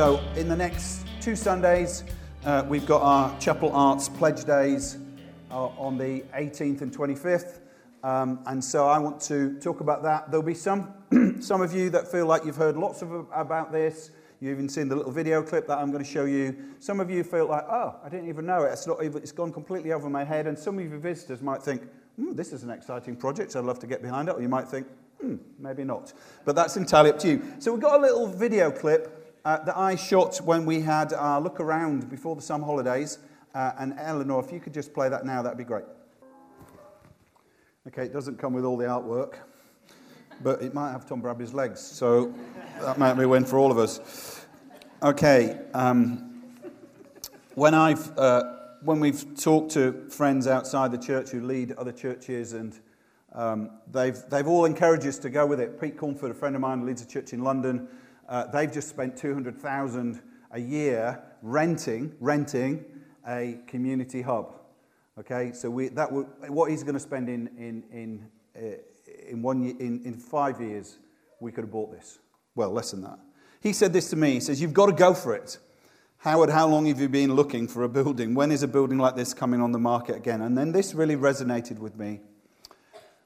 So, in the next two Sundays, uh, we've got our Chapel Arts Pledge Days uh, on the 18th and 25th. Um, and so I want to talk about that. There'll be some, some of you that feel like you've heard lots of about this. You've even seen the little video clip that I'm going to show you. Some of you feel like, oh, I didn't even know it. It's, not even, it's gone completely over my head. And some of you visitors might think, hmm, this is an exciting project. I'd love to get behind it. Or you might think, hmm, maybe not. But that's entirely up to you. So we've got a little video clip uh, that I shot when we had our look around before the summer holidays. Uh, and Eleanor, if you could just play that now, that'd be great. Okay, it doesn't come with all the artwork, but it might have Tom Bradby's legs, so that might be a win for all of us. Okay, um, when I've uh, when we've talked to friends outside the church who lead other churches, and um, they've they've all encouraged us to go with it. Pete Cornford, a friend of mine, leads a church in London. Uh, they've just spent 200,000 a year renting, renting a community hub. Okay, so we, that would, what he's going to spend in, in, in, uh, in, one year, in, in five years, we could have bought this. Well, less than that. He said this to me. He says, You've got to go for it. Howard, how long have you been looking for a building? When is a building like this coming on the market again? And then this really resonated with me.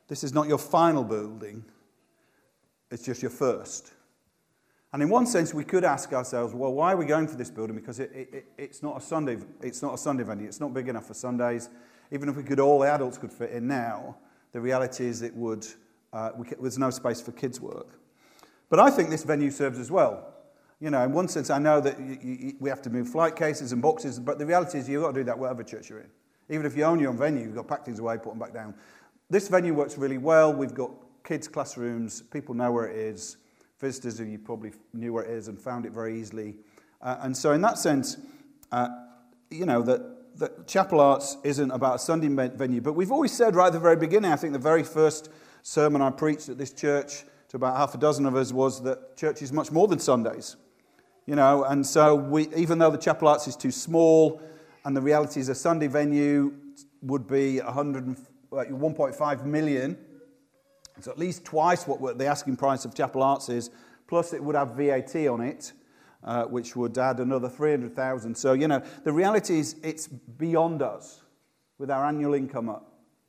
This is not your final building, it's just your first. And in one sense, we could ask ourselves, well, why are we going for this building? Because it, it, it's, not a Sunday, it's not a Sunday venue. It's not big enough for Sundays. Even if we could, all the adults could fit in now, the reality is it would, uh, we, there's no space for kids' work. But I think this venue serves as well. You know, in one sense, I know that you, you, we have to move flight cases and boxes, but the reality is you've got to do that whatever church you're in. Even if you own your own venue, you've got to pack things away, put them back down. This venue works really well. We've got kids' classrooms, people know where it is visitors who you probably knew where it is and found it very easily. Uh, and so, in that sense, uh, you know, that, that Chapel Arts isn't about a Sunday venue. But we've always said right at the very beginning, I think the very first sermon I preached at this church to about half a dozen of us was that church is much more than Sundays. You know, and so we, even though the Chapel Arts is too small, and the reality is a Sunday venue would be 100, 1.5 million it's at least twice what the asking price of Chapel Arts is, plus it would have VAT on it, uh, which would add another 300,000. So, you know, the reality is it's beyond us. With our annual income at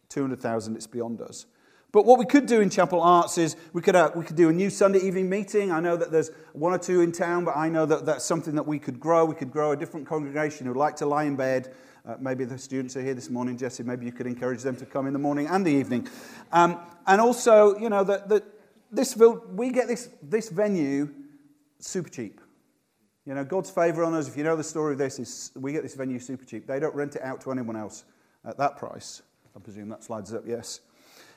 200,000, it's beyond us. But what we could do in Chapel Arts is we could, uh, we could do a new Sunday evening meeting. I know that there's one or two in town, but I know that that's something that we could grow. We could grow a different congregation who'd like to lie in bed uh, maybe the students are here this morning, Jesse. Maybe you could encourage them to come in the morning and the evening. Um, and also, you know, that, this we get this, this venue super cheap. You know, God's favor on us, if you know the story of this, is we get this venue super cheap. They don't rent it out to anyone else at that price. I presume that slides up, yes.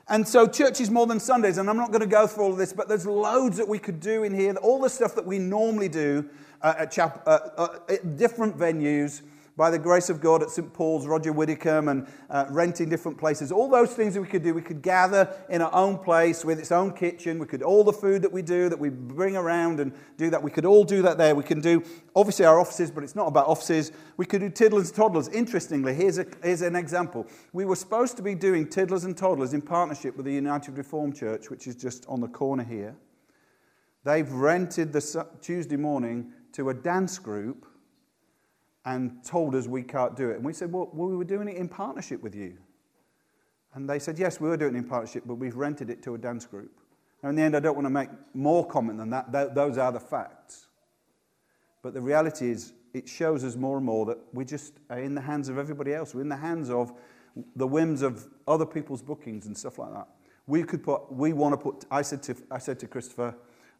And so church is more than Sundays, and I'm not going to go through all of this, but there's loads that we could do in here. All the stuff that we normally do uh, at, chap- uh, uh, at different venues by the grace of God at St. Paul's, Roger Widdicombe, and uh, renting different places. All those things that we could do. We could gather in our own place with its own kitchen. We could, all the food that we do, that we bring around and do that, we could all do that there. We can do, obviously, our offices, but it's not about offices. We could do tiddlers and toddlers. Interestingly, here's, a, here's an example. We were supposed to be doing tiddlers and toddlers in partnership with the United Reformed Church, which is just on the corner here. They've rented the Tuesday morning to a dance group and told us we can't do it. And we said, well, we were doing it in partnership with you. And they said, yes, we were doing it in partnership, but we've rented it to a dance group. Now, in the end, I don't want to make more comment than that. Th- those are the facts. But the reality is, it shows us more and more that we're just in the hands of everybody else. We're in the hands of the whims of other people's bookings and stuff like that. We could put, we want to put, I said to, I said to Christopher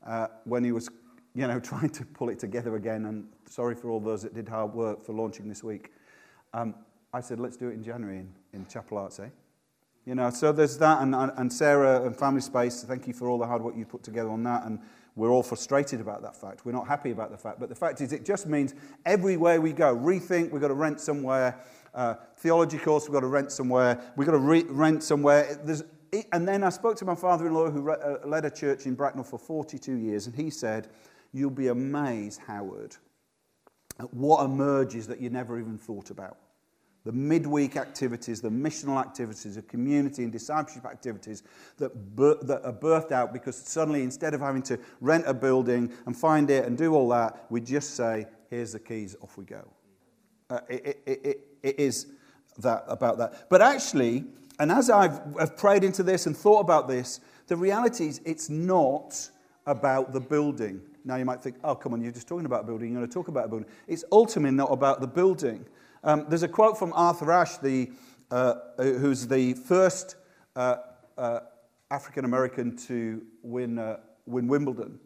uh, when he was you know, trying to pull it together again. And sorry for all those that did hard work for launching this week. Um, I said, let's do it in January in, in Chapel Arts, eh? You know, so there's that, and, and Sarah and Family Space, thank you for all the hard work you put together on that. And we're all frustrated about that fact. We're not happy about the fact. But the fact is, it just means everywhere we go, rethink, we've got to rent somewhere. Uh, theology course, we've got to rent somewhere. We've got to re- rent somewhere. There's, and then I spoke to my father in law who re- uh, led a church in Bracknell for 42 years, and he said, You'll be amazed, Howard, at what emerges that you never even thought about the midweek activities, the missional activities, the community and discipleship activities that, that are birthed out because suddenly instead of having to rent a building and find it and do all that, we just say, here's the keys, off we go. Uh, it, it, it, it is that about that. But actually, and as I've, I've prayed into this and thought about this, the reality is it's not about the building. Now you might think, oh, come on, you're just talking about a building, you're going to talk about a building. It's ultimately not about the building. Um, there's a quote from Arthur Ashe, the, uh, who's the first uh, uh, African American to win, uh, win Wimbledon.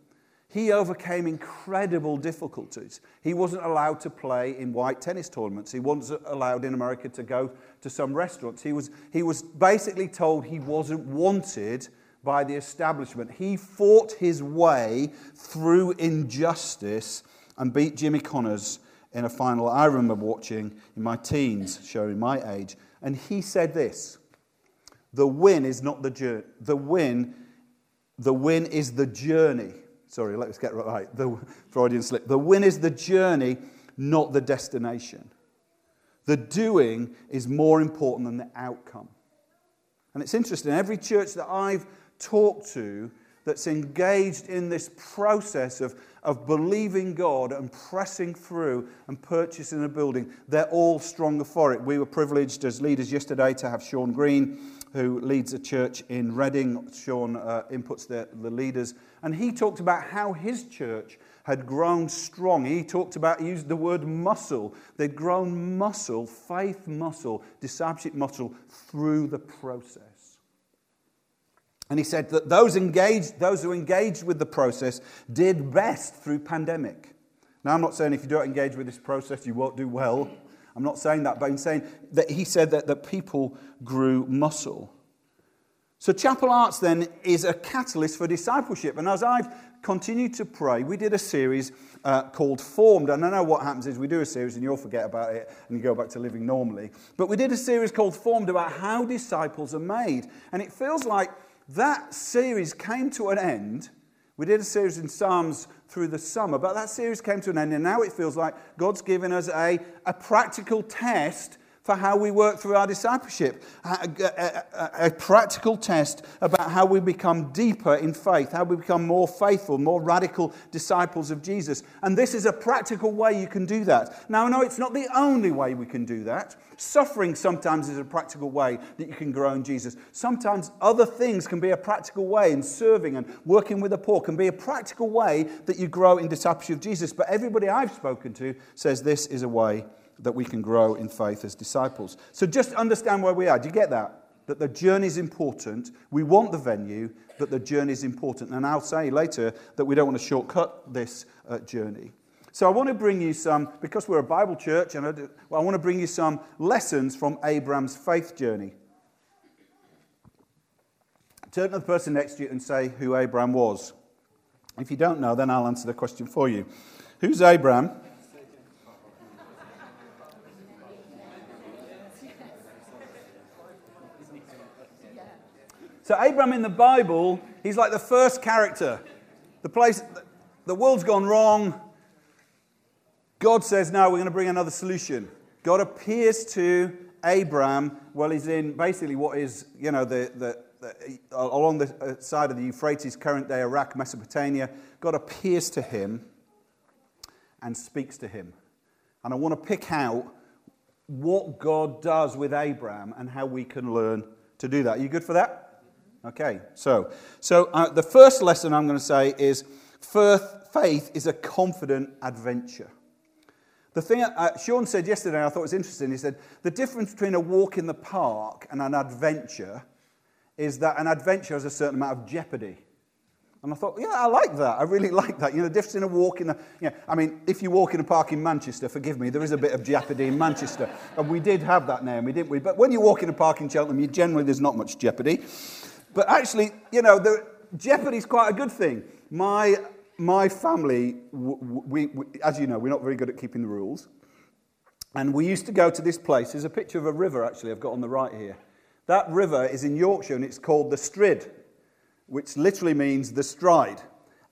He overcame incredible difficulties. He wasn't allowed to play in white tennis tournaments. He wasn't allowed in America to go to some restaurants. He was, he was basically told he wasn't wanted by the establishment. He fought his way through injustice and beat Jimmy Connors in a final I remember watching in my teens, showing my age. And he said this The win is not the journey. The win, the win is the journey. Sorry, let's get right. The Freudian slip. The win is the journey, not the destination. The doing is more important than the outcome. And it's interesting, every church that I've talked to that's engaged in this process of of believing God and pressing through and purchasing a building, they're all stronger for it. We were privileged as leaders yesterday to have Sean Green, who leads a church in Reading. Sean uh, inputs the, the leaders, and he talked about how his church had grown strong. He talked about, he used the word muscle. They'd grown muscle, faith muscle, discipleship muscle through the process. And he said that those, engaged, those who engaged with the process did best through pandemic. Now, I'm not saying if you don't engage with this process, you won't do well. I'm not saying that, but I'm saying that he said that, that people grew muscle. So, Chapel Arts then is a catalyst for discipleship. And as I've continued to pray, we did a series uh, called Formed. And I know what happens is we do a series and you'll forget about it and you go back to living normally. But we did a series called Formed about how disciples are made. And it feels like that series came to an end. We did a series in Psalms through the summer, but that series came to an end, and now it feels like God's given us a, a practical test for how we work through our discipleship. A, a, a, practical test about how we become deeper in faith, how we become more faithful, more radical disciples of Jesus. And this is a practical way you can do that. Now, I know it's not the only way we can do that. Suffering sometimes is a practical way that you can grow in Jesus. Sometimes other things can be a practical way, and serving and working with the poor can be a practical way that you grow in discipleship of Jesus. But everybody I've spoken to says this is a way that we can grow in faith as disciples. So just understand where we are. Do you get that? That the journey is important. We want the venue, but the journey is important. And I'll say later that we don't want to shortcut this uh, journey. So I want to bring you some, because we're a Bible church, and I, do, well, I want to bring you some lessons from Abraham's faith journey. Turn to the person next to you and say who Abraham was. If you don't know, then I'll answer the question for you. Who's Abraham? So, Abraham in the Bible, he's like the first character. The place, the world's gone wrong. God says, no, we're going to bring another solution. God appears to Abraham while he's in basically what is, you know, the, the, the, along the uh, side of the Euphrates, current day Iraq, Mesopotamia. God appears to him and speaks to him. And I want to pick out what God does with Abraham and how we can learn to do that. Are you good for that? Okay, so, so uh, the first lesson I'm going to say is faith is a confident adventure. The thing uh, Sean said yesterday, I thought was interesting. He said the difference between a walk in the park and an adventure is that an adventure has a certain amount of jeopardy. And I thought, yeah, I like that. I really like that. You know, the difference in a walk in a, yeah, I mean, if you walk in a park in Manchester, forgive me, there is a bit of jeopardy in Manchester. And we did have that now, didn't we? But when you walk in a park in Cheltenham, you generally, there's not much jeopardy. But actually, you know, the, jeopardy is quite a good thing. My, my family, we, we, as you know, we're not very good at keeping the rules. And we used to go to this place. There's a picture of a river, actually, I've got on the right here. That river is in Yorkshire and it's called the Strid which literally means the stride.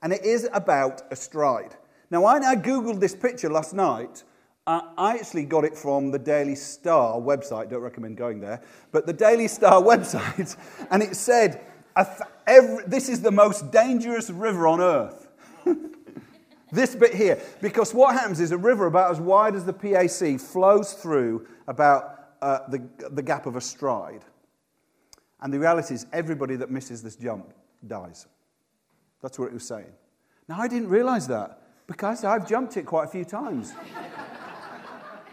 And it is about a stride. Now, when I Googled this picture last night, I actually got it from the Daily Star website. Don't recommend going there. But the Daily Star website, and it said, every, This is the most dangerous river on earth. this bit here. Because what happens is a river about as wide as the PAC flows through about uh, the, the gap of a stride. And the reality is, everybody that misses this jump dies. That's what it was saying. Now, I didn't realize that because I've jumped it quite a few times.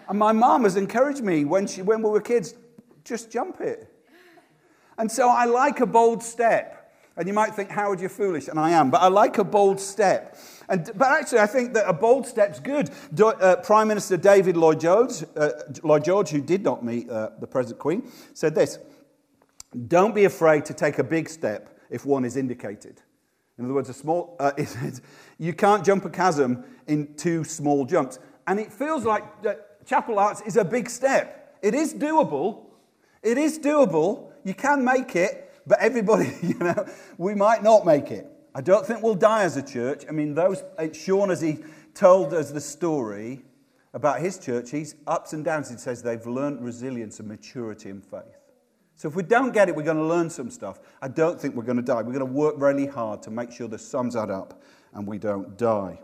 and my mom has encouraged me when, she, when we were kids just jump it. And so I like a bold step. And you might think, Howard, you're foolish. And I am. But I like a bold step. And, but actually, I think that a bold step's good. Do, uh, Prime Minister David Lloyd George, uh, Lloyd George who did not meet uh, the present Queen, said this Don't be afraid to take a big step if one is indicated. In other words, a small, uh, you can't jump a chasm in two small jumps. And it feels like Chapel Arts is a big step. It is doable. It is doable. You can make it, but everybody, you know, we might not make it. I don't think we'll die as a church. I mean, those, Sean, as he told us the story about his church, he's ups and downs. He says they've learned resilience and maturity in faith. So if we don't get it, we're going to learn some stuff. I don't think we're going to die. We're going to work really hard to make sure the sums add up and we don't die.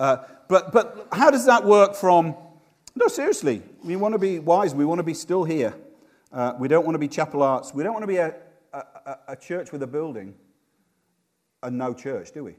Uh, but, but how does that work from. No, seriously. We want to be wise. We want to be still here. Uh, we don't want to be chapel arts. We don't want to be a, a, a church with a building and no church, do we?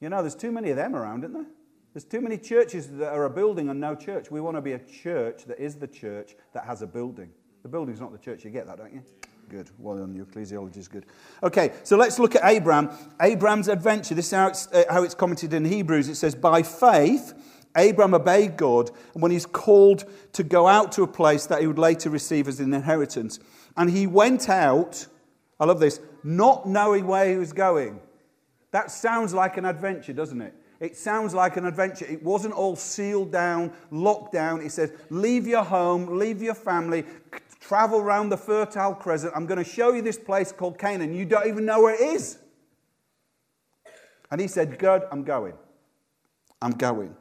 You know, there's too many of them around, isn't there? There's too many churches that are a building and no church. We want to be a church that is the church that has a building. The building's not the church. You get that, don't you? Good. Well done. Your ecclesiology is good. Okay, so let's look at Abraham. Abraham's adventure. This is how it's, uh, how it's commented in Hebrews. It says, By faith, Abraham obeyed God when he's called to go out to a place that he would later receive as an inheritance. And he went out, I love this, not knowing where he was going. That sounds like an adventure, doesn't it? It sounds like an adventure. It wasn't all sealed down, locked down. It says, leave your home, leave your family, travel around the Fertile Crescent. I'm going to show you this place called Canaan. You don't even know where it is. And he said, Good, I'm going. I'm going.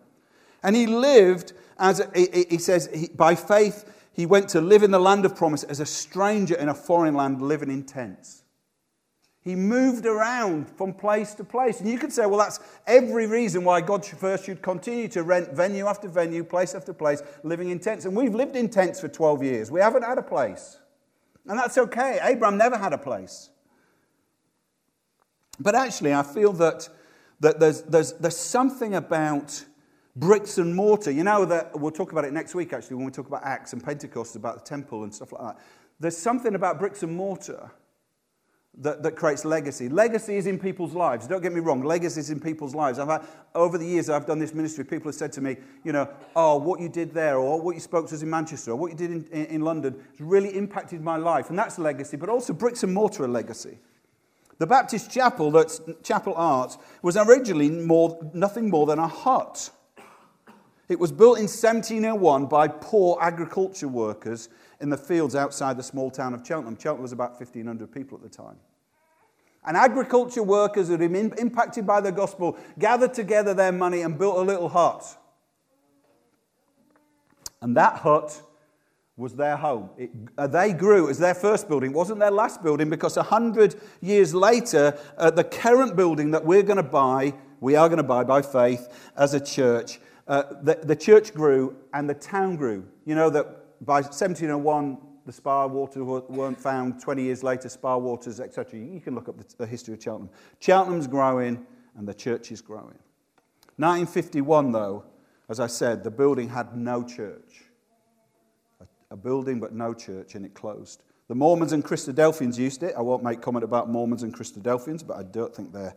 And he lived as, he says, by faith, he went to live in the land of promise as a stranger in a foreign land, living in tents. He moved around from place to place. And you could say, well, that's every reason why God first should continue to rent venue after venue, place after place, living in tents. And we've lived in tents for 12 years. We haven't had a place. And that's okay. Abraham never had a place. But actually, I feel that, that there's, there's, there's something about bricks and mortar. You know that we'll talk about it next week, actually, when we talk about Acts and Pentecost, about the temple and stuff like that. There's something about bricks and mortar that, that creates legacy. Legacy is in people's lives. Don't get me wrong, legacy is in people's lives. I've had, over the years I've done this ministry, people have said to me, you know, oh, what you did there, or what you spoke to us in Manchester, or what you did in, in, in London has really impacted my life. And that's legacy, but also bricks and mortar are legacy. The Baptist chapel, that's Chapel Arts, was originally more, nothing more than a hut. It was built in 1701 by poor agriculture workers in the fields outside the small town of Cheltenham. Cheltenham was about 1,500 people at the time. And agriculture workers who had been impacted by the gospel gathered together their money and built a little hut. And that hut was their home. It, uh, they grew. Was their first building. It wasn't their last building because a hundred years later, uh, the current building that we're going to buy, we are going to buy by faith as a church, uh, the, the church grew and the town grew. You know that by 1701, the Spa waters weren't found. 20 years later, Spa waters, etc. You can look up the, the history of Cheltenham. Cheltenham's growing and the church is growing. 1951, though, as I said, the building had no church. A, a building but no church, and it closed. The Mormons and Christadelphians used it. I won't make comment about Mormons and Christadelphians, but I don't think they're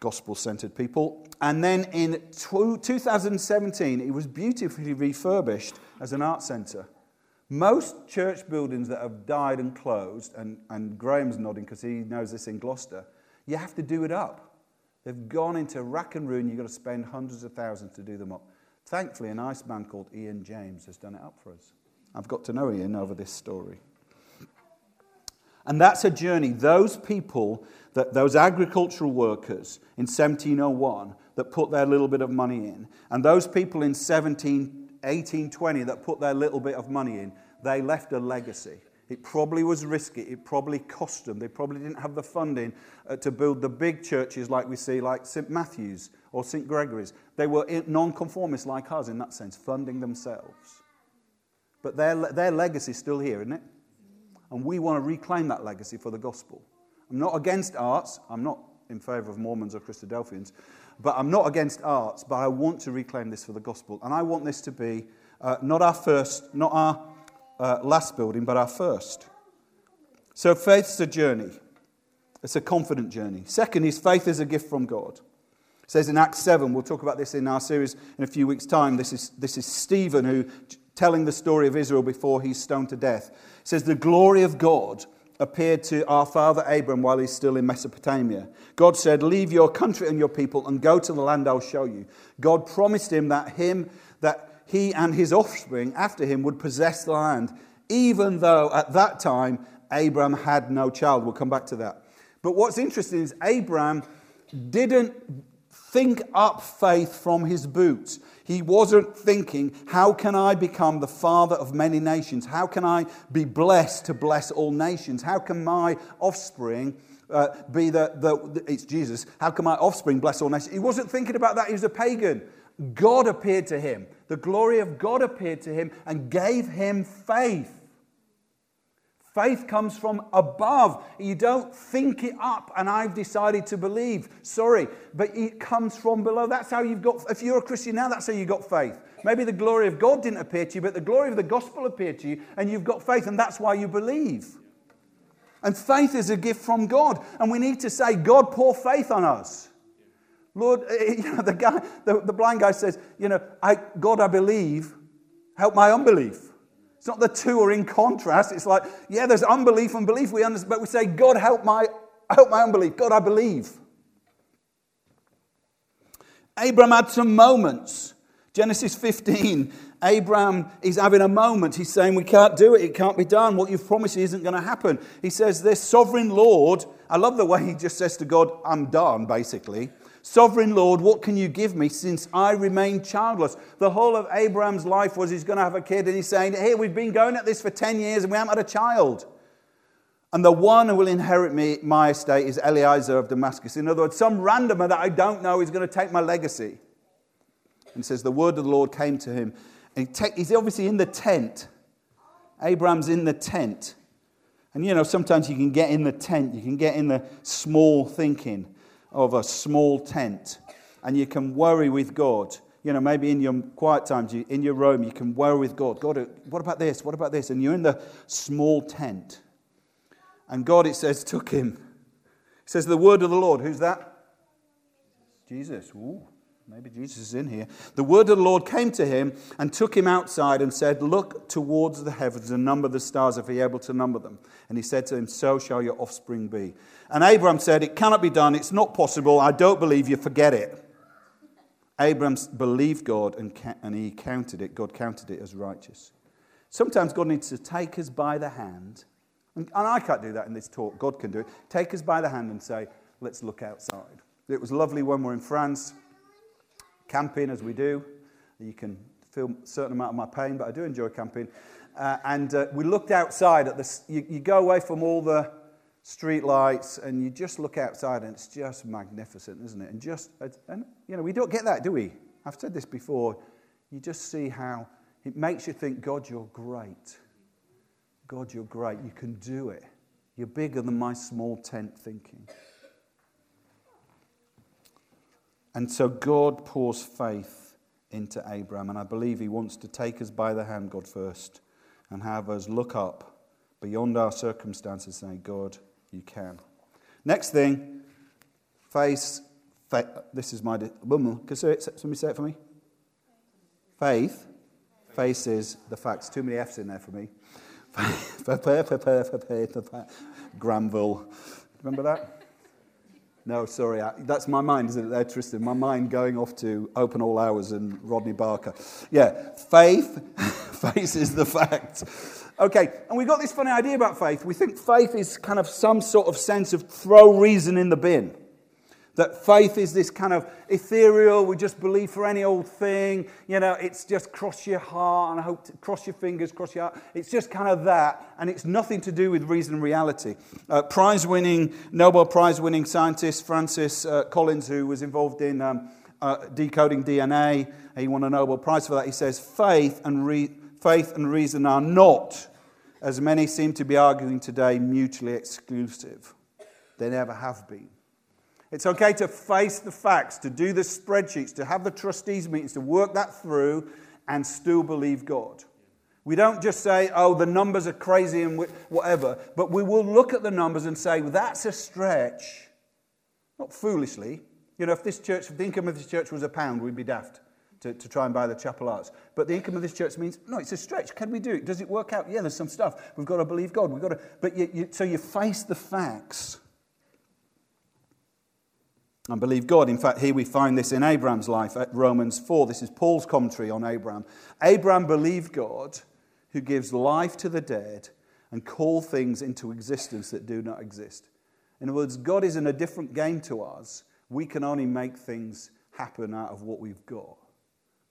gospel centered people. And then in 2017, it was beautifully refurbished as an art centre. Most church buildings that have died and closed, and, and Graham's nodding because he knows this in Gloucester, you have to do it up. They've gone into rack and ruin. You've got to spend hundreds of thousands to do them up. Thankfully, a nice man called Ian James has done it up for us. I've got to know Ian over this story. And that's a journey. Those people, that, those agricultural workers in 1701 that put their little bit of money in, and those people in 17, 1820 that put their little bit of money in, they left a legacy. It probably was risky. It probably cost them. They probably didn't have the funding uh, to build the big churches like we see, like St. Matthew's or St. Gregory's. They were non-conformists like us in that sense, funding themselves. But their, their legacy is still here, isn't it? And we want to reclaim that legacy for the gospel. I'm not against arts. I'm not in favor of Mormons or Christadelphians. But I'm not against arts, but I want to reclaim this for the gospel. And I want this to be uh, not our first, not our uh, last building, but our first. So faith's a journey. It's a confident journey. Second is faith is a gift from God. It says in Acts 7, we'll talk about this in our series in a few weeks' time. This is, this is Stephen who telling the story of Israel before he's stoned to death. It says, The glory of God appeared to our father Abram while he's still in Mesopotamia. God said, Leave your country and your people and go to the land I'll show you. God promised him that him that he and his offspring after him would possess the land, even though at that time Abram had no child. We'll come back to that. But what's interesting is Abram didn't think up faith from his boots. He wasn't thinking, how can I become the father of many nations? How can I be blessed to bless all nations? How can my offspring uh, be the, the, it's Jesus, how can my offspring bless all nations? He wasn't thinking about that. He was a pagan. God appeared to him. The glory of God appeared to him and gave him faith. Faith comes from above. You don't think it up and I've decided to believe. Sorry, but it comes from below. That's how you've got, if you're a Christian now, that's how you got faith. Maybe the glory of God didn't appear to you, but the glory of the gospel appeared to you and you've got faith, and that's why you believe. And faith is a gift from God. And we need to say, God, pour faith on us. Lord, you know, the, guy, the, the blind guy says, you know, I, God, I believe, help my unbelief. It's not the two are in contrast. It's like, yeah, there's unbelief and belief. We understand, but we say, God, help my, help my unbelief. God, I believe. Abraham had some moments. Genesis 15, Abraham is having a moment. He's saying, We can't do it. It can't be done. What you've promised isn't going to happen. He says, This sovereign Lord, I love the way he just says to God, I'm done, basically. Sovereign Lord, what can you give me since I remain childless? The whole of Abraham's life was he's going to have a kid, and he's saying, Hey, we've been going at this for 10 years and we haven't had a child. And the one who will inherit me, my estate is Eliezer of Damascus. In other words, some randomer that I don't know is going to take my legacy. And says, The word of the Lord came to him. And he's obviously in the tent. Abraham's in the tent. And you know, sometimes you can get in the tent, you can get in the small thinking of a small tent and you can worry with God. You know, maybe in your quiet times, in your room, you can worry with God. God, what about this? What about this? And you're in the small tent. And God, it says, took him. It says, the word of the Lord. Who's that? Jesus. Ooh. Maybe Jesus is in here. The word of the Lord came to him and took him outside and said, Look towards the heavens and number the stars if you're able to number them. And he said to him, So shall your offspring be. And Abram said, It cannot be done. It's not possible. I don't believe you. Forget it. Abram believed God and, and he counted it. God counted it as righteous. Sometimes God needs to take us by the hand. And, and I can't do that in this talk. God can do it. Take us by the hand and say, Let's look outside. It was lovely when we we're in France camping as we do. You can feel a certain amount of my pain, but I do enjoy camping. Uh, and uh, we looked outside at this. You, you, go away from all the street lights and you just look outside and it's just magnificent, isn't it? And just, and you know, we don't get that, do we? I've said this before. You just see how it makes you think, God, you're great. God, you're great. You can do it. You're bigger than my small tent thinking. And so God pours faith into Abraham. And I believe he wants to take us by the hand, God first, and have us look up beyond our circumstances and say, God, you can. Next thing, faith, this is my. Can somebody say it for me? Faith faces the facts. Too many F's in there for me. Granville. Remember that? No, sorry. That's my mind, isn't it there, Tristan? My mind going off to Open All Hours and Ronnie Barker. Yeah, faith faces the facts. Okay, and we've got this funny idea about faith. We think faith is kind of some sort of sense of throw reason in the bin. That faith is this kind of ethereal, we just believe for any old thing. You know, it's just cross your heart and hope to, cross your fingers, cross your heart. It's just kind of that, and it's nothing to do with reason and reality. Uh, prize winning, Nobel Prize winning scientist Francis uh, Collins, who was involved in um, uh, decoding DNA, he won a Nobel Prize for that. He says, faith and, re- faith and reason are not, as many seem to be arguing today, mutually exclusive. They never have been. It's okay to face the facts, to do the spreadsheets, to have the trustees' meetings, to work that through and still believe God. We don't just say, oh, the numbers are crazy and whatever, but we will look at the numbers and say, well, that's a stretch. Not foolishly. You know, if this church, if the income of this church was a pound, we'd be daft to, to try and buy the chapel arts. But the income of this church means, no, it's a stretch. Can we do it? Does it work out? Yeah, there's some stuff. We've got to believe God. We've got to, but you, you, so you face the facts and believe God. In fact, here we find this in Abraham's life at Romans 4. This is Paul's commentary on Abraham. Abraham believed God who gives life to the dead and call things into existence that do not exist. In other words, God is in a different game to us. We can only make things happen out of what we've got.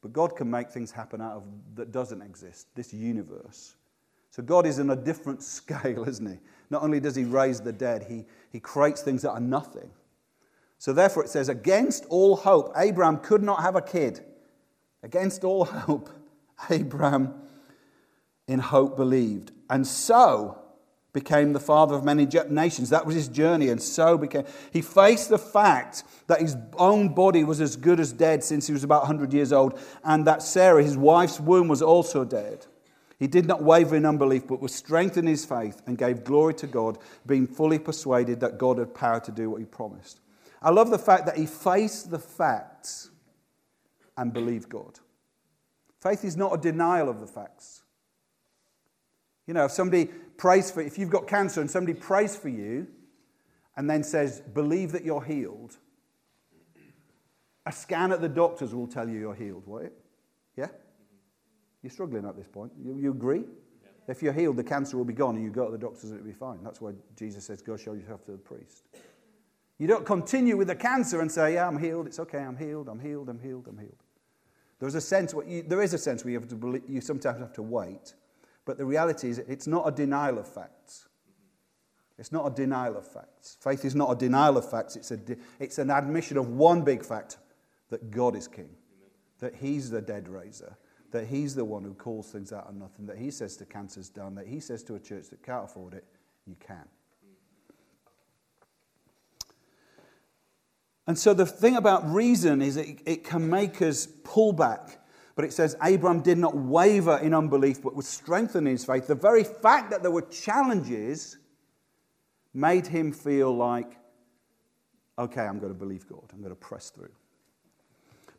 But God can make things happen out of that doesn't exist, this universe. So God is in a different scale, isn't he? Not only does he raise the dead, he, he creates things that are nothing. So therefore, it says, against all hope, Abraham could not have a kid. Against all hope, Abraham in hope believed. And so became the father of many nations. That was his journey, and so became. He faced the fact that his own body was as good as dead since he was about 100 years old, and that Sarah, his wife's womb, was also dead. He did not waver in unbelief, but was strengthened in his faith and gave glory to God, being fully persuaded that God had power to do what he promised. I love the fact that he faced the facts and believed God. Faith is not a denial of the facts. You know, if somebody prays for if you've got cancer and somebody prays for you and then says, believe that you're healed, a scan at the doctors will tell you you're healed, won't it? Yeah? You're struggling at this point. You, you agree? Yeah. If you're healed, the cancer will be gone and you go to the doctors and it'll be fine. That's why Jesus says, go show yourself to the priest. You don't continue with the cancer and say, Yeah, I'm healed, it's okay, I'm healed, I'm healed, I'm healed, I'm healed. There's a sense, you, there is a sense where you, have to believe, you sometimes have to wait, but the reality is it's not a denial of facts. It's not a denial of facts. Faith is not a denial of facts, it's, a, it's an admission of one big fact that God is king, that He's the dead raiser, that He's the one who calls things out of nothing, that He says to cancer's done, that He says to a church that can't afford it, you can. And so the thing about reason is it, it can make us pull back. But it says Abram did not waver in unbelief, but was strengthened in his faith. The very fact that there were challenges made him feel like, okay, I'm going to believe God. I'm going to press through.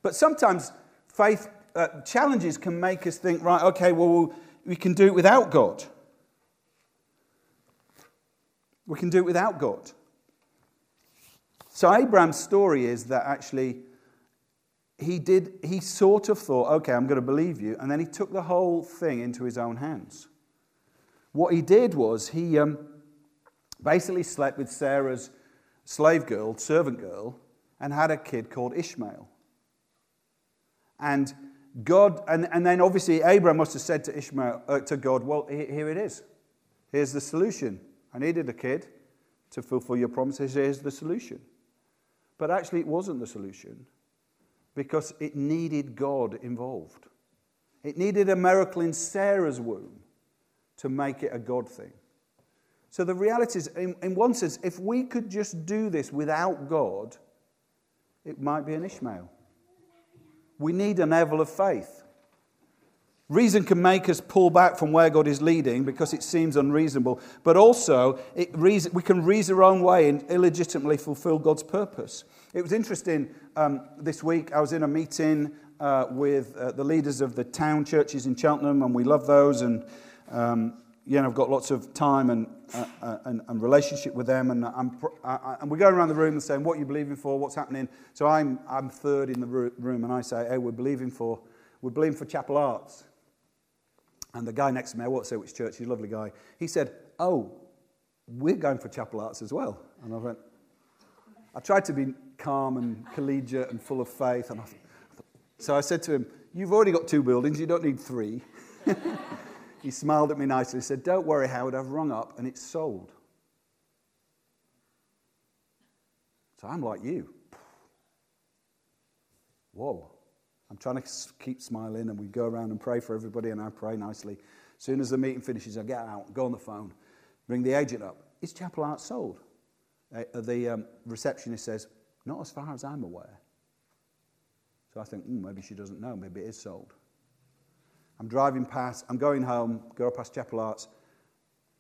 But sometimes faith uh, challenges can make us think, right, okay, well, we can do it without God. We can do it without God. So Abraham's story is that actually he did he sort of thought, okay, I'm going to believe you, and then he took the whole thing into his own hands. What he did was he um, basically slept with Sarah's slave girl, servant girl, and had a kid called Ishmael. And God, and, and then obviously Abraham must have said to Ishmael, uh, to God, well, here it is. Here's the solution. I needed a kid to fulfill your promises. Here's the solution. But actually, it wasn't the solution because it needed God involved. It needed a miracle in Sarah's womb to make it a God thing. So the reality is, in, in one sense, if we could just do this without God, it might be an Ishmael. We need a level of faith. Reason can make us pull back from where God is leading because it seems unreasonable, but also reason, we can reason our own way and illegitimately fulfill God's purpose. It was interesting um, this week, I was in a meeting uh, with uh, the leaders of the town churches in Cheltenham, and we love those. And um, you know, I've got lots of time and, uh, uh and, and, relationship with them. And, I'm, I, and we go around the room and saying, What are you believing for? What's happening? So I'm, I'm third in the room, and I say, Hey, we're believing for, we're believing for Chapel Arts. And the guy next to me, I won't say which church, he's a lovely guy, he said, Oh, we're going for Chapel Arts as well. And I went, I tried to be calm and collegiate and full of faith. And I thought, so I said to him, You've already got two buildings, you don't need three. he smiled at me nicely and said, Don't worry, Howard, I've rung up and it's sold. So I'm like you. Whoa. I'm trying to keep smiling, and we go around and pray for everybody, and I pray nicely. As soon as the meeting finishes, I get out, go on the phone, bring the agent up. Is Chapel Art sold? Uh, the um, receptionist says, Not as far as I'm aware. So I think, mm, maybe she doesn't know, maybe it is sold. I'm driving past, I'm going home, go past Chapel Arts.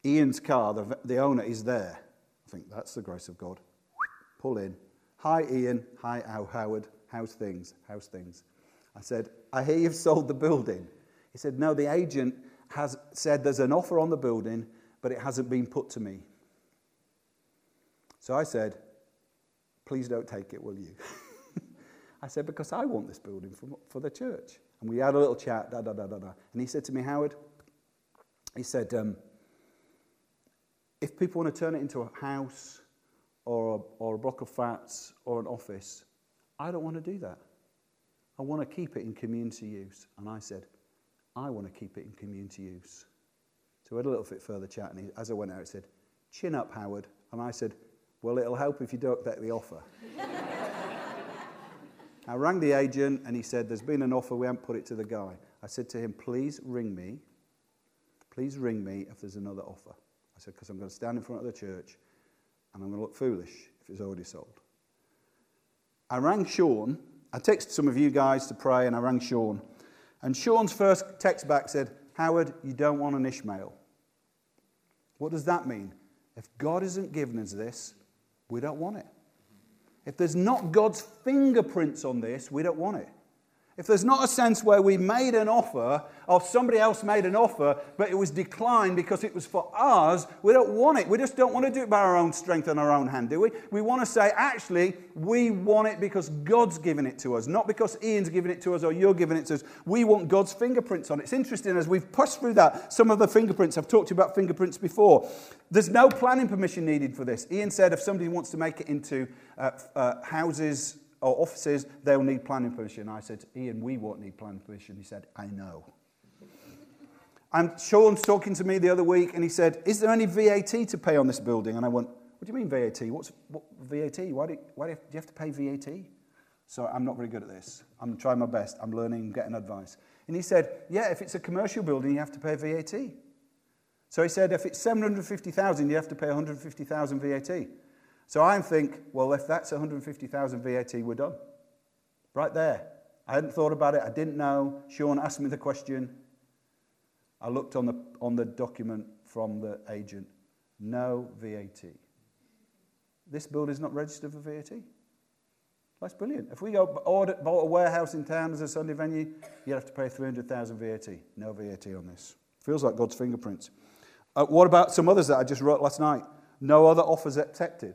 Ian's car, the, the owner, is there. I think that's the grace of God. Pull in. Hi, Ian. Hi, Howard. How's things? How's things? I said, I hear you've sold the building. He said, No, the agent has said there's an offer on the building, but it hasn't been put to me. So I said, Please don't take it, will you? I said, Because I want this building for, for the church. And we had a little chat, da da da da da. And he said to me, Howard, he said, um, If people want to turn it into a house or a, or a block of flats or an office, I don't want to do that. I want to keep it in community use. And I said, I want to keep it in community use. So we had a little bit further chat, and he, as I went out, he said, Chin up, Howard. And I said, Well, it'll help if you don't take the offer. I rang the agent, and he said, There's been an offer, we haven't put it to the guy. I said to him, Please ring me. Please ring me if there's another offer. I said, Because I'm going to stand in front of the church, and I'm going to look foolish if it's already sold. I rang Sean I texted some of you guys to pray, and I rang Sean. And Sean's first text back said, Howard, you don't want an Ishmael. What does that mean? If God isn't giving us this, we don't want it. If there's not God's fingerprints on this, we don't want it. If there's not a sense where we made an offer, or somebody else made an offer, but it was declined because it was for us, we don't want it. We just don't want to do it by our own strength and our own hand, do we? We want to say, actually, we want it because God's given it to us, not because Ian's given it to us or you're giving it to us. We want God's fingerprints on it. It's interesting as we've pushed through that, some of the fingerprints, I've talked to you about fingerprints before. There's no planning permission needed for this. Ian said if somebody wants to make it into uh, uh, houses, or offices, they'll need planning permission. I said, Ian, we won't need planning permission. He said, I know. and Sean's talking to me the other week, and he said, Is there any VAT to pay on this building? And I went, What do you mean VAT? What's what, VAT? Why, do, why do you, have, do you have to pay VAT? So I'm not very good at this. I'm trying my best. I'm learning, getting advice. And he said, Yeah, if it's a commercial building, you have to pay VAT. So he said, If it's 750,000, you have to pay 150,000 VAT. So I think, well, if that's 150,000 VAT, we're done. Right there. I hadn't thought about it. I didn't know. Sean asked me the question. I looked on the, on the document from the agent. No VAT. This building is not registered for VAT. That's brilliant. If we go order, bought a warehouse in town as a Sunday venue, you'd have to pay 300,000 VAT. No VAT on this. Feels like God's fingerprints. Uh, what about some others that I just wrote last night? No other offers accepted.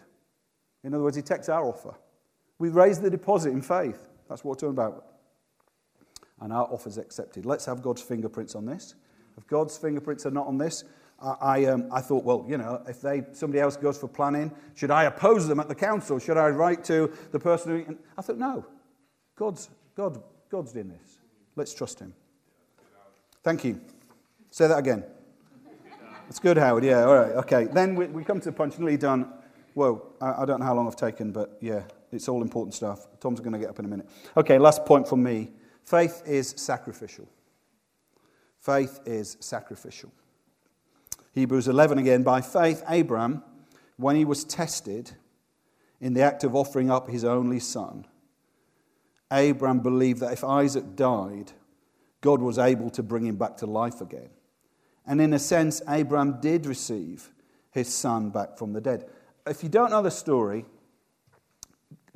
In other words, he takes our offer. We raise the deposit in faith. That's what we're talking about. And our offer is accepted. Let's have God's fingerprints on this. If God's fingerprints are not on this, I, I, um, I thought, well, you know, if they, somebody else goes for planning, should I oppose them at the council? Should I write to the person who. I thought, no. God's, God, God's doing this. Let's trust him. Thank you. Say that again. That's good, Howard. Yeah, all right. Okay. Then we, we come to the punch. Nearly done. Whoa, I, I don't know how long I've taken, but yeah, it's all important stuff. Tom's going to get up in a minute. Okay, last point from me. Faith is sacrificial. Faith is sacrificial. Hebrews 11 again. By faith, Abraham, when he was tested in the act of offering up his only son, Abraham believed that if Isaac died, God was able to bring him back to life again. And in a sense, Abraham did receive his son back from the dead. If you don't know the story,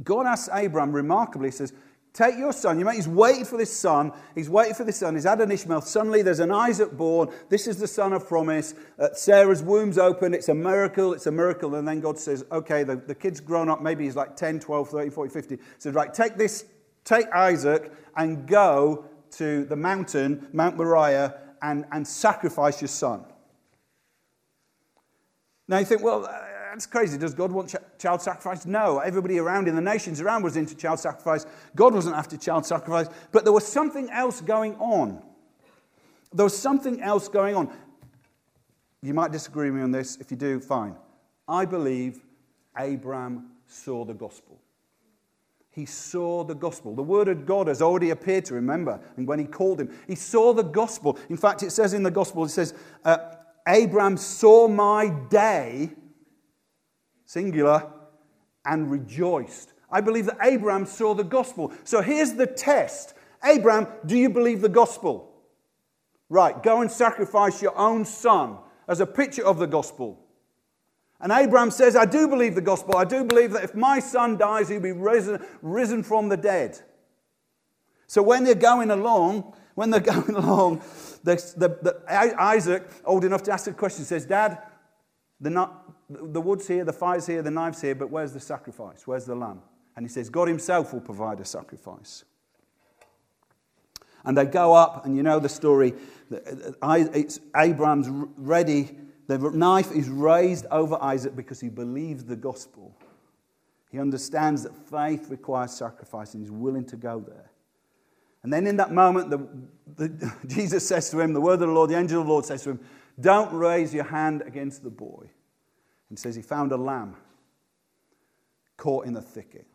God asks Abraham remarkably, he says, Take your son. You know, he's waiting for this son. He's waiting for this son. He's had an Ishmael. Suddenly there's an Isaac born. This is the son of promise. Uh, Sarah's womb's open. It's a miracle. It's a miracle. And then God says, okay, the, the kid's grown up. Maybe he's like 10, 12, 13, 14, 15. He says, right, take this, take Isaac and go to the mountain, Mount Moriah, and, and sacrifice your son. Now you think, well, that's crazy. Does God want ch- child sacrifice? No. Everybody around in the nations around was into child sacrifice. God wasn't after child sacrifice. But there was something else going on. There was something else going on. You might disagree with me on this. If you do, fine. I believe Abraham saw the gospel. He saw the gospel. The word of God has already appeared to him, remember, and when he called him, he saw the gospel. In fact, it says in the gospel, it says, uh, Abraham saw my day singular, and rejoiced. I believe that Abraham saw the gospel. So here's the test Abraham, do you believe the gospel? Right, go and sacrifice your own son as a picture of the gospel. And Abraham says, I do believe the gospel. I do believe that if my son dies, he'll be risen, risen from the dead. So when they're going along, when they're going along, the, the, the, Isaac, old enough to ask a question, says, Dad, the, the wood's here, the fire's here, the knife's here, but where's the sacrifice? Where's the lamb? And he says, God himself will provide a sacrifice. And they go up, and you know the story. Uh, it's Abraham's ready. The knife is raised over Isaac because he believes the gospel. He understands that faith requires sacrifice and he's willing to go there. And then in that moment, the, the, Jesus says to him, the word of the Lord, the angel of the Lord says to him, Don't raise your hand against the boy and says he found a lamb caught in a thicket.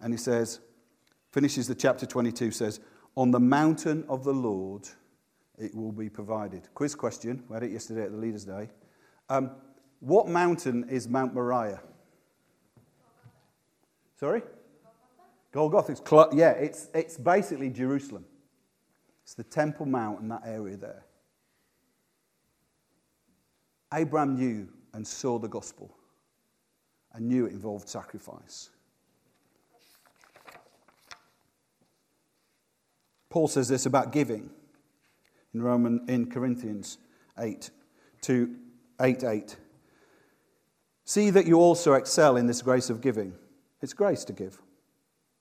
And he says, finishes the chapter 22, says, On the mountain of the Lord it will be provided. Quiz question, we had it yesterday at the Leaders' Day. Um, what mountain is Mount Moriah? Sorry? Golgotha. It's cl- yeah, it's, it's basically Jerusalem. It's the Temple Mount in that area there. Abraham knew and saw the gospel and knew it involved sacrifice. Paul says this about giving in Roman in Corinthians 8 to 8 8. See that you also excel in this grace of giving. It's grace to give.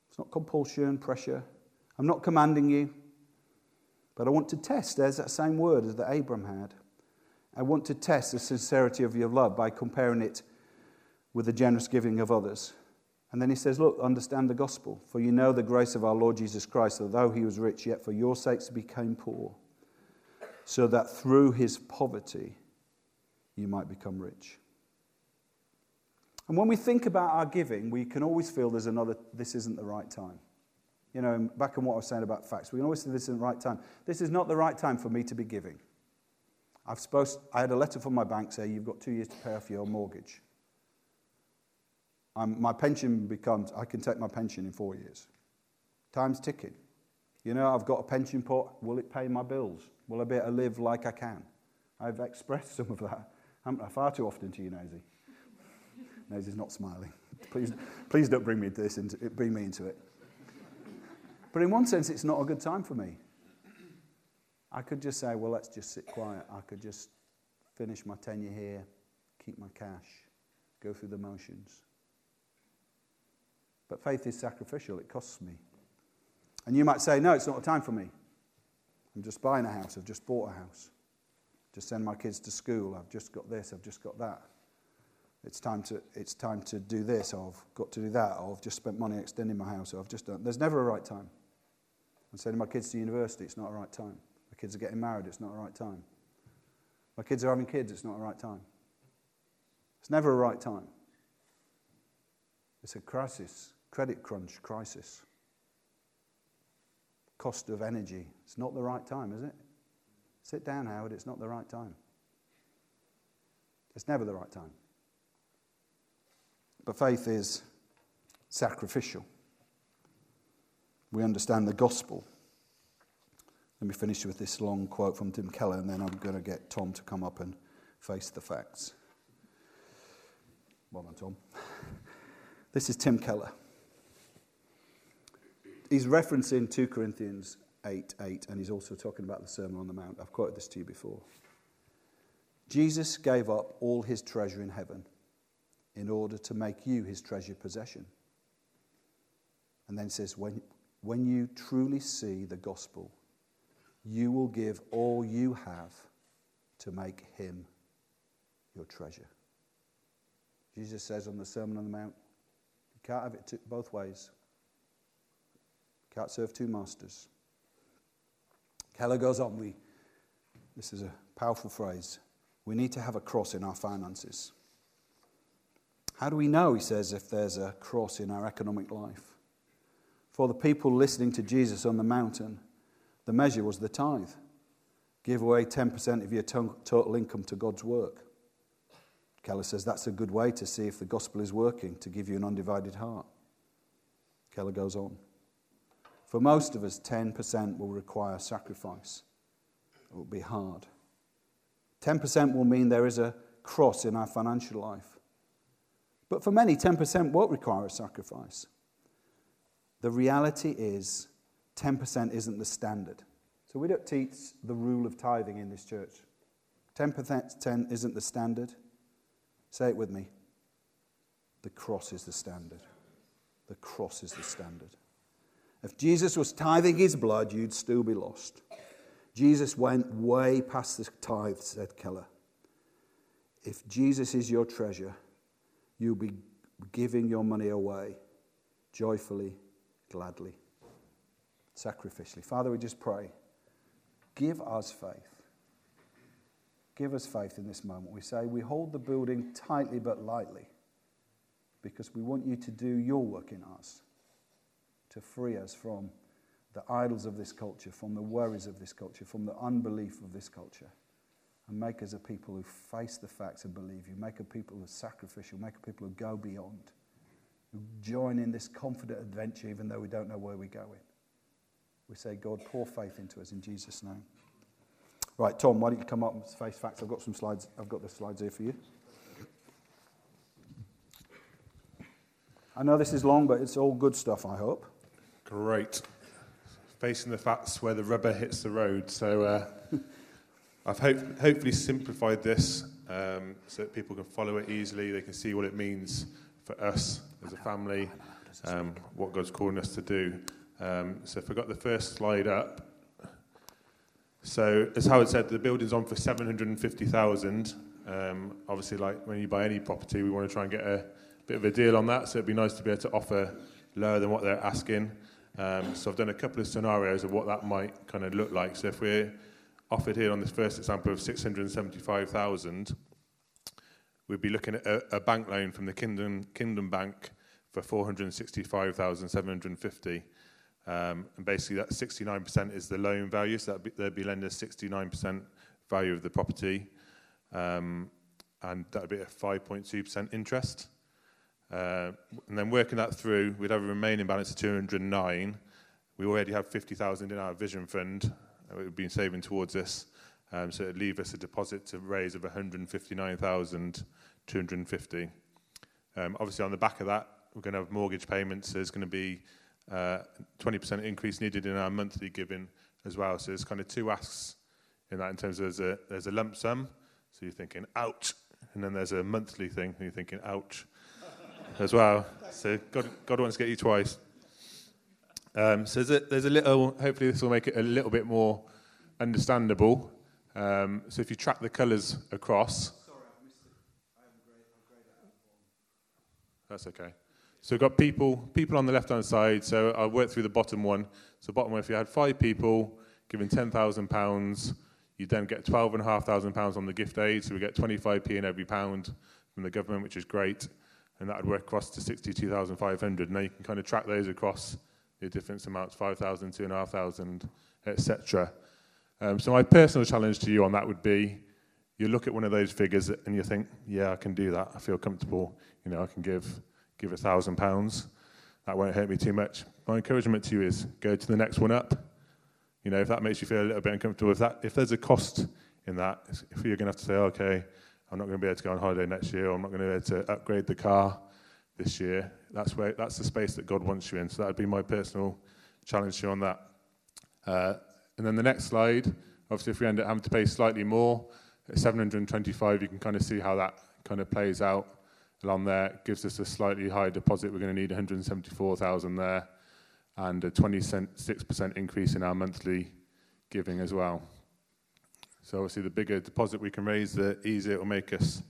It's not compulsion, pressure. I'm not commanding you. But I want to test, there's that same word as that Abram had. I want to test the sincerity of your love by comparing it with the generous giving of others. And then he says, Look, understand the gospel, for you know the grace of our Lord Jesus Christ, that though he was rich, yet for your sakes he became poor, so that through his poverty you might become rich. And when we think about our giving, we can always feel there's another, this isn't the right time. You know, back on what I was saying about facts, we can always say this isn't the right time. This is not the right time for me to be giving. I've supposed, I had a letter from my bank saying you've got two years to pay off your mortgage. I'm, my pension becomes, I can take my pension in four years. Time's ticking. You know, I've got a pension pot. Will it pay my bills? Will I be able to live like I can? I've expressed some of that far too often to you, Nosy. Nosy's not smiling. Please, please don't bring me, this into, bring me into it. But in one sense, it's not a good time for me. I could just say, well, let's just sit quiet. I could just finish my tenure here, keep my cash, go through the motions. But faith is sacrificial, it costs me. And you might say, no, it's not a time for me. I'm just buying a house, I've just bought a house. Just send my kids to school, I've just got this, I've just got that. It's time to, it's time to do this, or I've got to do that, or I've just spent money extending my house, or I've just done. There's never a right time. I'm sending my kids to university, it's not a right time. My kids are getting married, it's not the right time. My kids are having kids, it's not the right time. It's never a right time. It's a crisis, credit crunch crisis. Cost of energy. It's not the right time, is it? Sit down, Howard, it's not the right time. It's never the right time. But faith is sacrificial. We understand the gospel. Let me finish with this long quote from Tim Keller, and then I'm going to get Tom to come up and face the facts. Well done, Tom. This is Tim Keller. He's referencing 2 Corinthians 8 8, and he's also talking about the Sermon on the Mount. I've quoted this to you before. Jesus gave up all his treasure in heaven in order to make you his treasured possession. And then says, when, when you truly see the gospel, you will give all you have to make him your treasure. Jesus says on the Sermon on the Mount, you can't have it both ways. You can't serve two masters. Keller goes on, we, this is a powerful phrase. We need to have a cross in our finances. How do we know, he says, if there's a cross in our economic life? For the people listening to Jesus on the mountain, the measure was the tithe. Give away 10% of your total income to God's work. Keller says that's a good way to see if the gospel is working, to give you an undivided heart. Keller goes on. For most of us, 10% will require sacrifice. It will be hard. 10% will mean there is a cross in our financial life. But for many, 10% won't require a sacrifice. The reality is, 10% isn't the standard. So we don't teach the rule of tithing in this church. 10% 10 isn't the standard. Say it with me. The cross is the standard. The cross is the standard. If Jesus was tithing his blood, you'd still be lost. Jesus went way past the tithe, said Keller. If Jesus is your treasure, you'll be giving your money away joyfully, gladly, sacrificially. Father, we just pray. Give us faith. Give us faith in this moment. We say we hold the building tightly but lightly because we want you to do your work in us, to free us from the idols of this culture, from the worries of this culture, from the unbelief of this culture, and make us a people who face the facts and believe you. Make a people who are sacrificial, make a people who go beyond, who join in this confident adventure even though we don't know where we're going. We say, God, pour faith into us in Jesus' name. Right, Tom, why don't you come up and face facts? I've got some slides. I've got the slides here for you. I know this is long, but it's all good stuff, I hope. Great facing the facts where the rubber hits the road. So uh, I've hope, hopefully simplified this um, so that people can follow it easily. They can see what it means for us as a family, um, what God's calling us to do. Um, so if I got the first slide up. So as Howard said, the building's on for 750,000. Um, obviously, like when you buy any property, we want to try and get a bit of a deal on that. So it'd be nice to be able to offer lower than what they're asking. Um, so I've done a couple of scenarios of what that might kind of look like. So if we're offered here on this first example of 675,000, we'd be looking at a, a, bank loan from the Kingdom, Kingdom Bank for 465,750. Um, and basically that 69% is the loan value, so be, they'd be lending 69% value of the property. Um, and that would be a 5.2% interest. Uh, and then working that through, we'd have a remaining balance of 209. We already have 50,000 in our vision fund. We've been saving towards this. Um, so it'd leave us a deposit to raise of 159,250. Um, obviously, on the back of that, we're going to have mortgage payments. There's going to be 20% increase needed in our monthly giving as well. So there's kind of two asks in that in terms of there's a, there's a lump sum. So you're thinking, ouch. And then there's a monthly thing, and you're thinking, ouch as well. So God, God wants to get you twice. Um, so there's a, there's a, little, hopefully this will make it a little bit more understandable. Um, so if you track the colours across. Sorry, I missed it. I haven't grayed, I've That's okay. So we've got people, people on the left-hand side. So I'll work through the bottom one. So bottom one, if you had five people giving £10,000, you then get £12,500 on the gift aid. So we get 25p in every pound from the government, which is great and that would work across to 62,500. Now you can kind of track those across the different amounts, 5,000, 2,500, etc. Um, so my personal challenge to you on that would be, you look at one of those figures and you think, yeah, I can do that. I feel comfortable. You know, I can give give a thousand pounds. That won't hurt me too much. My encouragement to you is go to the next one up. you know, if that makes you feel a little bit uncomfortable, if that if there's a cost in that, if you're going to have to say, okay, I'm not going to be able to go on holiday next year, or I'm not going to be able to upgrade the car this year. That's where that's the space that God wants you in. So that would be my personal challenge to you on that. Uh, and then the next slide, obviously, if we end up having to pay slightly more, at 725, you can kind of see how that kind of plays out along there. Gives us a slightly higher deposit. We're going to need 174,000 there, and a 26% increase in our monthly giving as well. So obviously, the bigger deposit we can raise, the easier it will make us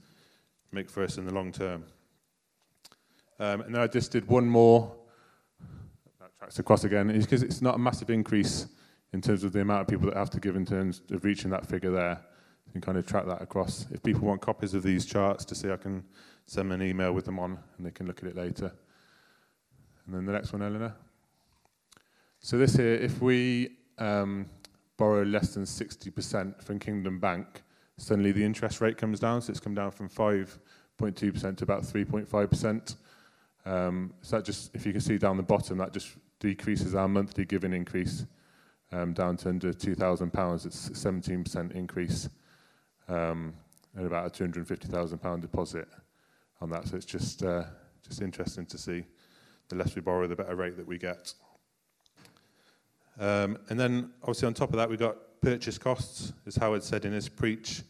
make for us in the long term. Um, and then I just did one more. That tracks across again, because it's not a massive increase in terms of the amount of people that have to give in terms of reaching that figure there. You can kind of track that across. If people want copies of these charts to see, I can send them an email with them on, and they can look at it later. And then the next one, Eleanor. So this here, if we um, borrow less than 60% from Kingdom Bank, suddenly the interest rate comes down. So it's come down from 5.2% to about 3.5%. Um, so that just, if you can see down the bottom, that just decreases our monthly giving increase um, down to under £2,000. It's a 17% increase um, about a £250,000 deposit on that. So it's just, uh, just interesting to see the less we borrow, the better rate that we get. Um, and then, obviously, on top of that, we've got purchase costs, as Howard said in his preach.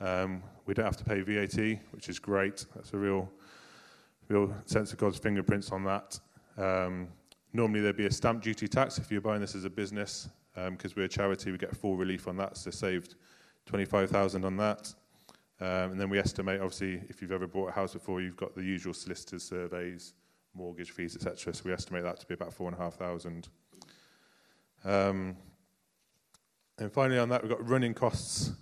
Um, we don't have to pay VAT, which is great. That's a real real sense of God's fingerprints on that. Um, normally there'd be a stamp duty tax if you're buying this as a business, because um, we're a charity, we get full relief on that, so saved 25,000 on that. Um, and then we estimate, obviously, if you've ever bought a house before, you've got the usual solicitors' surveys, mortgage fees, etc. So we estimate that to be about four and a half thousand. Um, and finally, on that, we've got running costs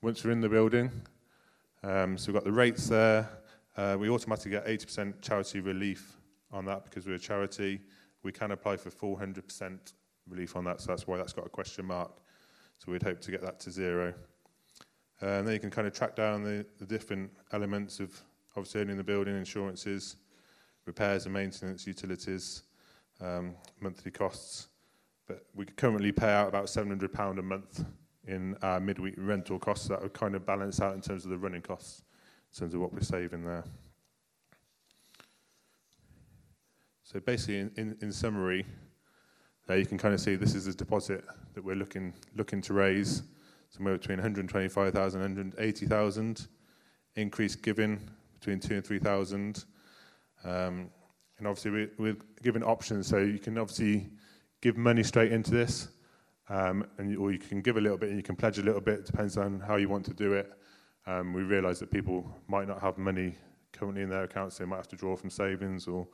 once we're in the building. Um, so we've got the rates there, uh, we automatically get 80% charity relief on that because we're a charity. We can apply for 400% relief on that, so that's why that's got a question mark. So we'd hope to get that to zero. Uh, and then you can kind of track down the, the different elements of obviously owning the building, insurances, repairs and maintenance, utilities, um, monthly costs. But we currently pay out about £700 a month in our midweek rental costs. That would kind of balance out in terms of the running costs in terms of what we're saving there. So basically, in, in, in summary, there you can kind of see this is a deposit that we're looking looking to raise somewhere between 125,000 and 180,000. Increased giving between two and 3,000. Um, and obviously, we, we're given options, so you can obviously give money straight into this, um, and or you can give a little bit and you can pledge a little bit. It depends on how you want to do it. Um, we realise that people might not have money currently in their accounts, so they might have to draw from savings or,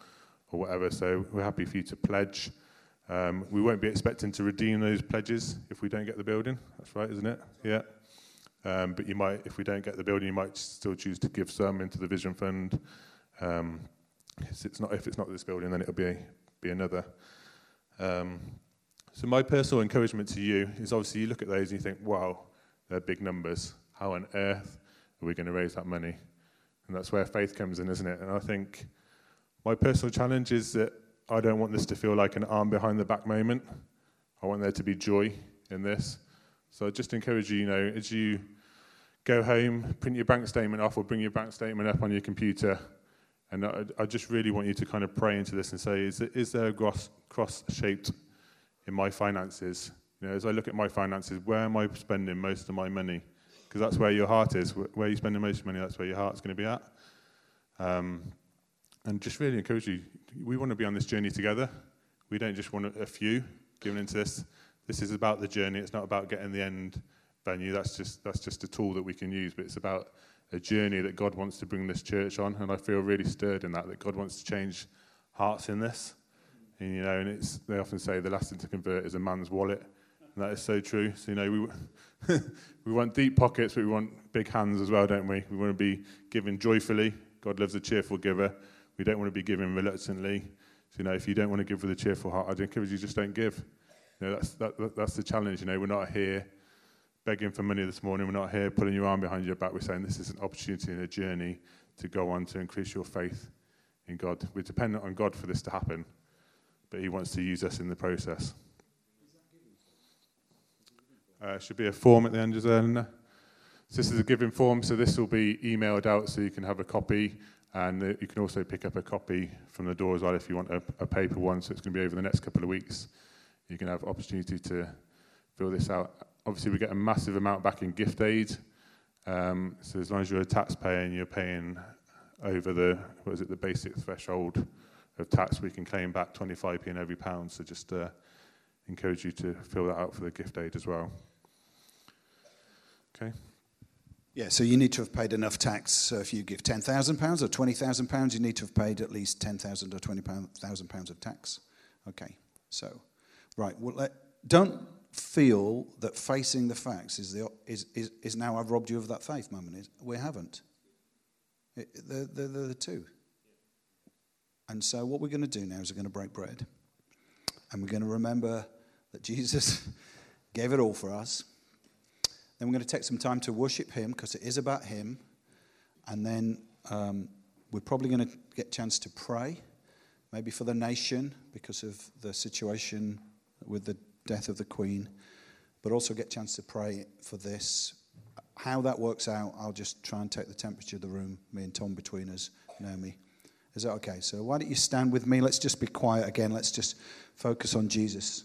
or whatever. So we're happy for you to pledge. Um, we won't be expecting to redeem those pledges if we don't get the building. That's right, isn't it? Yeah. Um, but you might, if we don't get the building, you might still choose to give some into the Vision Fund. Um, it's not, if it's not this building, then it'll be, be another. Um, so my personal encouragement to you is obviously you look at those and you think, wow, they're big numbers. How on earth are we going to raise that money? And that's where faith comes in, isn't it? And I think my personal challenge is that I don't want this to feel like an arm behind the back moment. I want there to be joy in this. So I just encourage you, you know, as you go home, print your bank statement off or bring your bank statement up on your computer. And I, I just really want you to kind of pray into this and say, is, is there a cross, cross shaped in my finances? You know, as I look at my finances, where am I spending most of my money? because that's where your heart is. Where you spend the most money, that's where your heart's going to be at. Um, and just really encourage you. We want to be on this journey together. We don't just want a few given into this. This is about the journey. It's not about getting the end venue. That's just that's just a tool that we can use. But it's about a journey that God wants to bring this church on. And I feel really stirred in that that God wants to change hearts in this. And you know, and it's they often say the last thing to convert is a man's wallet. And that is so true. So, you know, we, we want deep pockets, but we want big hands as well, don't we? We want to be giving joyfully. God loves a cheerful giver. We don't want to be giving reluctantly. So, you know, if you don't want to give with a cheerful heart, I'd encourage you just don't give. You know, that's, that, that's the challenge. You know, we're not here begging for money this morning. We're not here pulling your arm behind your back. We're saying this is an opportunity and a journey to go on to increase your faith in God. We're dependent on God for this to happen, but He wants to use us in the process. Uh, should be a form at the end, is there? So this is a giving form, so this will be emailed out so you can have a copy, and uh, you can also pick up a copy from the door as well if you want a, a paper one. So it's going to be over the next couple of weeks. You can have opportunity to fill this out. Obviously, we get a massive amount back in gift aid. Um, so as long as you're a taxpayer and you're paying over the what is it the basic threshold of tax, we can claim back 25p in every pound. So just uh, encourage you to fill that out for the gift aid as well. Okay. Yeah, so you need to have paid enough tax. So if you give £10,000 or £20,000, you need to have paid at least £10,000 or £20,000 of tax. Okay, so, right, well, let, don't feel that facing the facts is, the, is, is, is now I've robbed you of that faith moment. We haven't. It, they're, they're, they're the two. And so what we're going to do now is we're going to break bread. And we're going to remember that Jesus gave it all for us. Then we're going to take some time to worship Him because it is about Him. And then um, we're probably going to get a chance to pray, maybe for the nation because of the situation with the death of the Queen, but also get a chance to pray for this. How that works out, I'll just try and take the temperature of the room, me and Tom between us, Naomi. Is that okay? So why don't you stand with me? Let's just be quiet again. Let's just focus on Jesus.